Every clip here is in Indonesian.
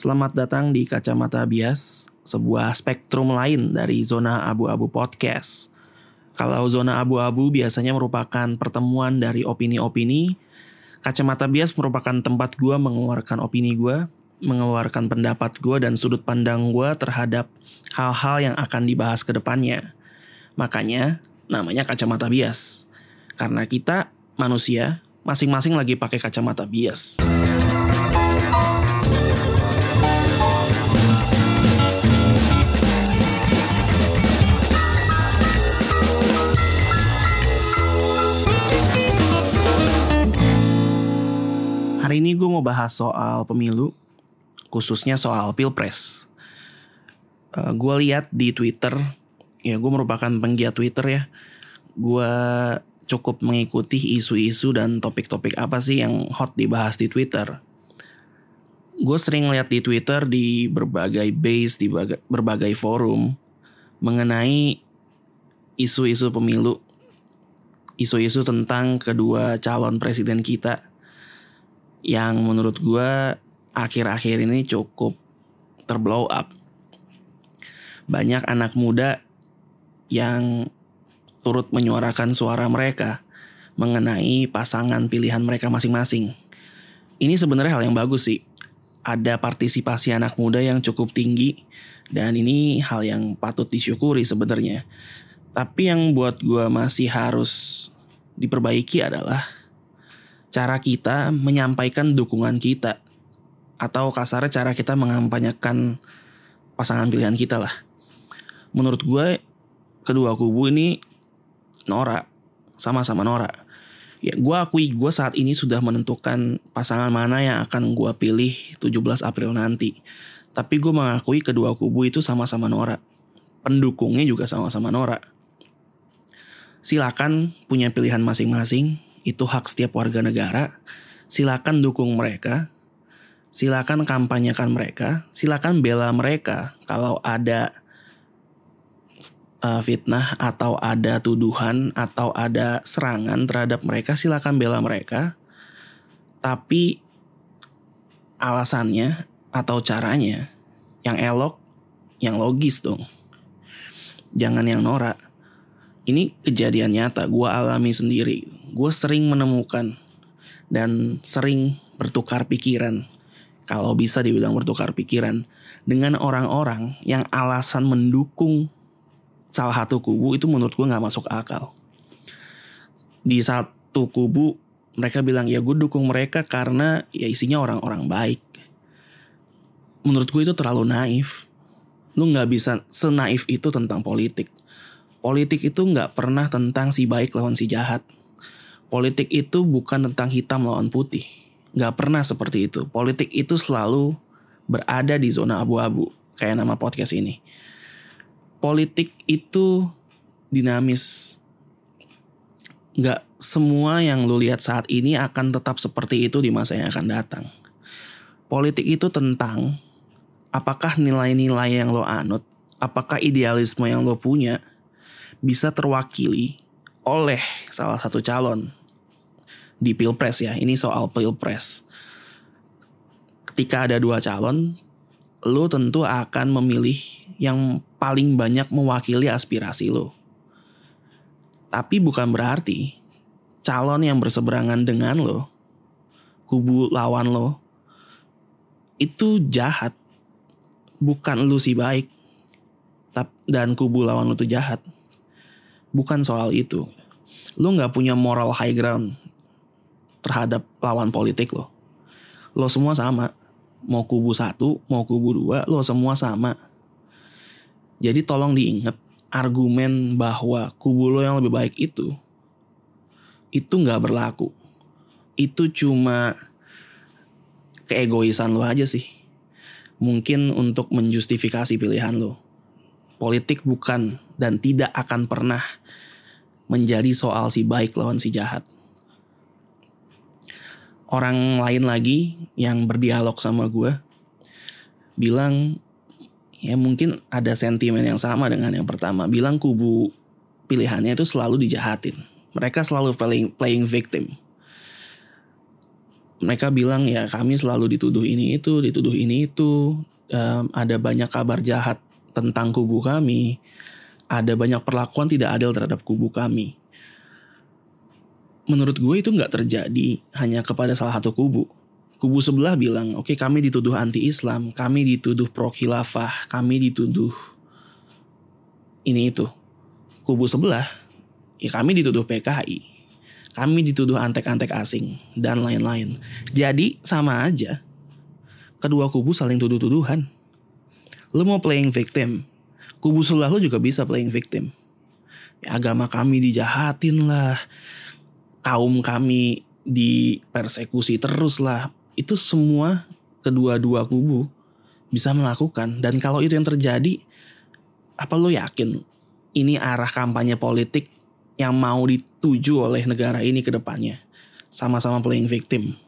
Selamat datang di Kacamata Bias, sebuah spektrum lain dari zona abu-abu podcast. Kalau zona abu-abu biasanya merupakan pertemuan dari opini-opini, Kacamata Bias merupakan tempat gue mengeluarkan opini gue, mengeluarkan pendapat gue dan sudut pandang gue terhadap hal-hal yang akan dibahas ke depannya. Makanya namanya Kacamata Bias. Karena kita manusia masing-masing lagi pakai kacamata bias. Hari ini gue mau bahas soal pemilu, khususnya soal pilpres. Uh, gue lihat di Twitter, ya gue merupakan penggiat Twitter ya. Gue cukup mengikuti isu-isu dan topik-topik apa sih yang hot dibahas di Twitter. Gue sering lihat di Twitter di berbagai base, di berbagai forum mengenai isu-isu pemilu, isu-isu tentang kedua calon presiden kita yang menurut gue akhir-akhir ini cukup terblow up. Banyak anak muda yang turut menyuarakan suara mereka mengenai pasangan pilihan mereka masing-masing. Ini sebenarnya hal yang bagus sih. Ada partisipasi anak muda yang cukup tinggi dan ini hal yang patut disyukuri sebenarnya. Tapi yang buat gue masih harus diperbaiki adalah cara kita menyampaikan dukungan kita atau kasarnya cara kita mengampanyakan pasangan pilihan kita lah. Menurut gue kedua kubu ini Nora sama-sama Nora ya gue akui gue saat ini sudah menentukan pasangan mana yang akan gue pilih 17 April nanti. Tapi gue mengakui kedua kubu itu sama-sama Nora pendukungnya juga sama-sama Nora silakan punya pilihan masing-masing itu hak setiap warga negara. Silakan dukung mereka. Silakan kampanyekan mereka. Silakan bela mereka. Kalau ada uh, fitnah atau ada tuduhan atau ada serangan terhadap mereka silakan bela mereka. Tapi alasannya atau caranya yang elok yang logis dong. Jangan yang norak. Ini kejadian nyata. Gue alami sendiri gue sering menemukan dan sering bertukar pikiran kalau bisa dibilang bertukar pikiran dengan orang-orang yang alasan mendukung salah satu kubu itu menurut gue nggak masuk akal. Di satu kubu mereka bilang ya gue dukung mereka karena ya isinya orang-orang baik. Menurut gue itu terlalu naif. Lu nggak bisa senaif itu tentang politik. Politik itu nggak pernah tentang si baik lawan si jahat. Politik itu bukan tentang hitam lawan putih. Nggak pernah seperti itu. Politik itu selalu berada di zona abu-abu. Kayak nama podcast ini politik itu dinamis. Gak semua yang lu lihat saat ini akan tetap seperti itu di masa yang akan datang. Politik itu tentang apakah nilai-nilai yang lo anut, apakah idealisme yang lo punya bisa terwakili oleh salah satu calon di pilpres ya. Ini soal pilpres. Ketika ada dua calon, lo tentu akan memilih yang paling banyak mewakili aspirasi lo. Tapi bukan berarti calon yang berseberangan dengan lo, kubu lawan lo, itu jahat. Bukan lu si baik, dan kubu lawan lo itu jahat. Bukan soal itu. Lo gak punya moral high ground terhadap lawan politik lo. Lo semua sama. Mau kubu satu, mau kubu dua, lo semua sama jadi tolong diingat argumen bahwa kubu lo yang lebih baik itu itu nggak berlaku. Itu cuma keegoisan lo aja sih. Mungkin untuk menjustifikasi pilihan lo. Politik bukan dan tidak akan pernah menjadi soal si baik lawan si jahat. Orang lain lagi yang berdialog sama gue bilang ya mungkin ada sentimen yang sama dengan yang pertama. Bilang kubu pilihannya itu selalu dijahatin. Mereka selalu playing, playing victim. mereka bilang ya kami selalu dituduh ini itu, dituduh ini itu, um, ada banyak kabar jahat tentang kubu kami, ada banyak perlakuan tidak adil terhadap kubu kami. Menurut gue itu nggak terjadi hanya kepada salah satu kubu. Kubu sebelah bilang, oke okay, kami dituduh anti-Islam, kami dituduh pro-khilafah, kami dituduh ini itu. Kubu sebelah, ya kami dituduh PKI kami dituduh antek-antek asing, dan lain-lain. Jadi sama aja. Kedua kubu saling tuduh-tuduhan. Lu mau playing victim, kubu sebelah lu juga bisa playing victim. Ya, agama kami dijahatin lah, kaum kami dipersekusi terus lah. Itu semua kedua-dua kubu bisa melakukan. Dan kalau itu yang terjadi, apa lo yakin ini arah kampanye politik yang mau dituju oleh negara ini ke depannya. Sama-sama playing victim.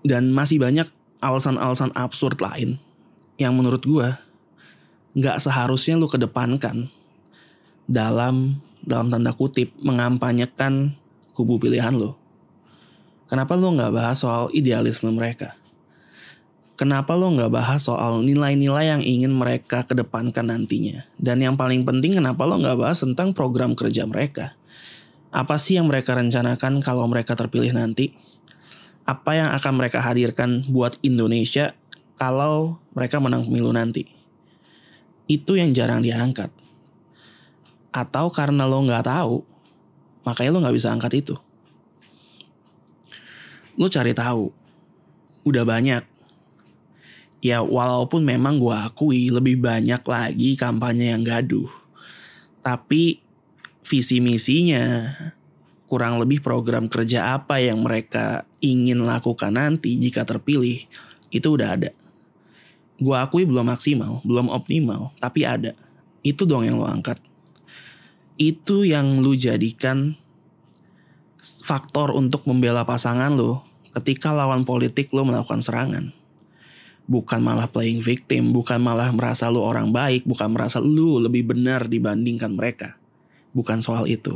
Dan masih banyak alasan-alasan absurd lain yang menurut gue nggak seharusnya lu kedepankan dalam dalam tanda kutip mengampanyekan kubu pilihan lo. Kenapa lo nggak bahas soal idealisme mereka? kenapa lo nggak bahas soal nilai-nilai yang ingin mereka kedepankan nantinya? Dan yang paling penting kenapa lo nggak bahas tentang program kerja mereka? Apa sih yang mereka rencanakan kalau mereka terpilih nanti? Apa yang akan mereka hadirkan buat Indonesia kalau mereka menang pemilu nanti? Itu yang jarang diangkat. Atau karena lo nggak tahu, makanya lo nggak bisa angkat itu. Lo cari tahu. Udah banyak ya walaupun memang gue akui lebih banyak lagi kampanye yang gaduh. Tapi visi misinya kurang lebih program kerja apa yang mereka ingin lakukan nanti jika terpilih itu udah ada. Gue akui belum maksimal, belum optimal, tapi ada. Itu dong yang lo angkat. Itu yang lu jadikan faktor untuk membela pasangan lo ketika lawan politik lo melakukan serangan bukan malah playing victim, bukan malah merasa lu orang baik, bukan merasa lu lebih benar dibandingkan mereka. Bukan soal itu.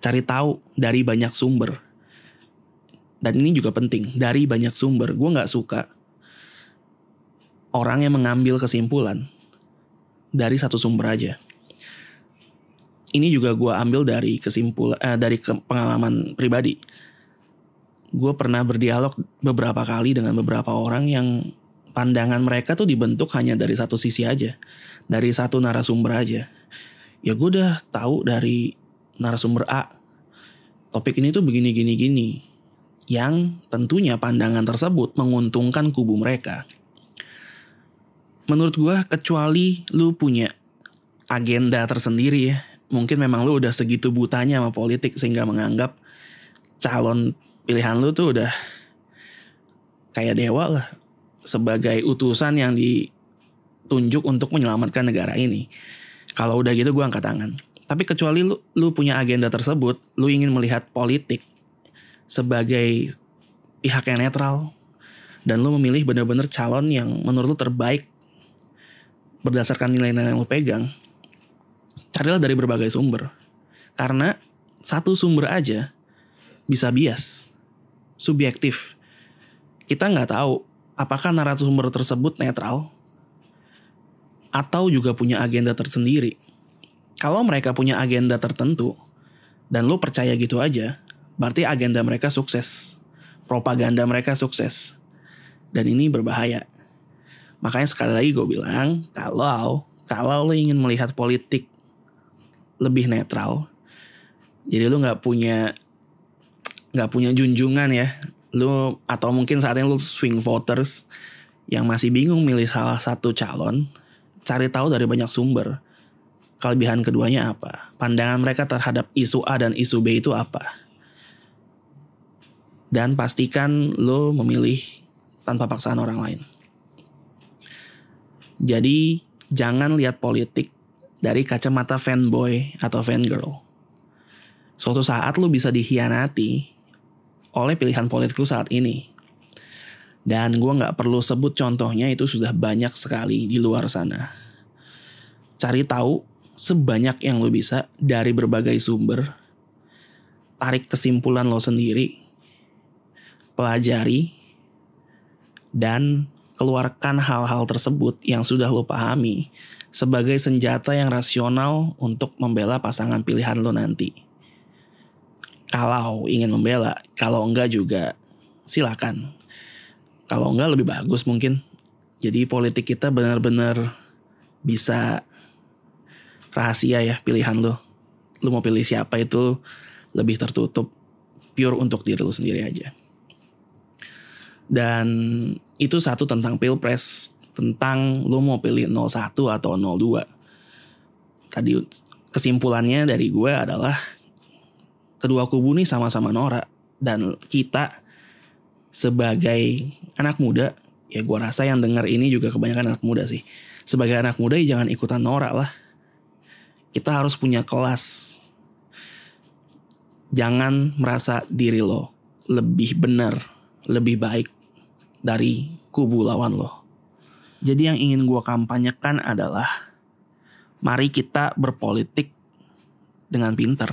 Cari tahu dari banyak sumber. Dan ini juga penting, dari banyak sumber. Gue gak suka orang yang mengambil kesimpulan dari satu sumber aja. Ini juga gue ambil dari kesimpulan, eh, dari ke, pengalaman pribadi. Gue pernah berdialog beberapa kali dengan beberapa orang yang pandangan mereka tuh dibentuk hanya dari satu sisi aja, dari satu narasumber aja. Ya gue udah tahu dari narasumber A, topik ini tuh begini gini gini, yang tentunya pandangan tersebut menguntungkan kubu mereka. Menurut gue kecuali lu punya agenda tersendiri ya, mungkin memang lu udah segitu butanya sama politik sehingga menganggap calon pilihan lu tuh udah kayak dewa lah sebagai utusan yang ditunjuk untuk menyelamatkan negara ini. Kalau udah gitu gue angkat tangan. Tapi kecuali lu, lu punya agenda tersebut, lu ingin melihat politik sebagai pihak yang netral dan lu memilih benar-benar calon yang menurut lu terbaik berdasarkan nilai-nilai yang lu pegang, carilah dari berbagai sumber. Karena satu sumber aja bisa bias, subjektif. Kita nggak tahu apakah narasumber tersebut netral atau juga punya agenda tersendiri. Kalau mereka punya agenda tertentu dan lo percaya gitu aja, berarti agenda mereka sukses. Propaganda mereka sukses. Dan ini berbahaya. Makanya sekali lagi gue bilang, kalau kalau lo ingin melihat politik lebih netral, jadi lo nggak punya nggak punya junjungan ya lu atau mungkin saat ini lu swing voters yang masih bingung milih salah satu calon, cari tahu dari banyak sumber. Kelebihan keduanya apa? Pandangan mereka terhadap isu A dan isu B itu apa? Dan pastikan lo memilih tanpa paksaan orang lain. Jadi jangan lihat politik dari kacamata fanboy atau fangirl. Suatu saat lo bisa dikhianati oleh pilihan politik lu saat ini. Dan gue gak perlu sebut contohnya itu sudah banyak sekali di luar sana. Cari tahu sebanyak yang lo bisa dari berbagai sumber. Tarik kesimpulan lo sendiri. pelajari dan keluarkan hal-hal tersebut yang sudah lo pahami sebagai senjata yang rasional untuk membela pasangan pilihan lo nanti. Kalau ingin membela, kalau enggak juga silakan. Kalau enggak lebih bagus mungkin. Jadi politik kita benar-benar bisa rahasia ya pilihan lo. Lo mau pilih siapa itu lebih tertutup pure untuk diri lo sendiri aja. Dan itu satu tentang pilpres, tentang lo mau pilih 01 atau 02. Tadi kesimpulannya dari gue adalah kedua kubu nih sama-sama norak. Dan kita sebagai anak muda ya gue rasa yang dengar ini juga kebanyakan anak muda sih. Sebagai anak muda ya jangan ikutan norak lah. Kita harus punya kelas. Jangan merasa diri lo lebih benar lebih baik dari kubu lawan lo. Jadi yang ingin gue kampanyekan adalah mari kita berpolitik dengan pinter.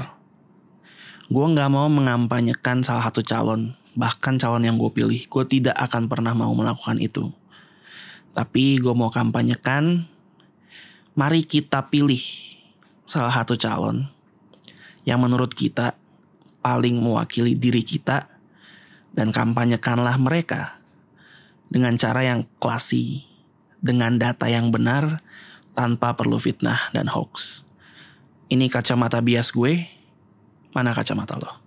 Gue nggak mau mengampanyekan salah satu calon, bahkan calon yang gue pilih. Gue tidak akan pernah mau melakukan itu. Tapi gue mau kampanyekan, mari kita pilih salah satu calon yang menurut kita paling mewakili diri kita dan kampanyekanlah mereka dengan cara yang klasi, dengan data yang benar, tanpa perlu fitnah dan hoax. Ini kacamata bias gue, mana kacamata lo?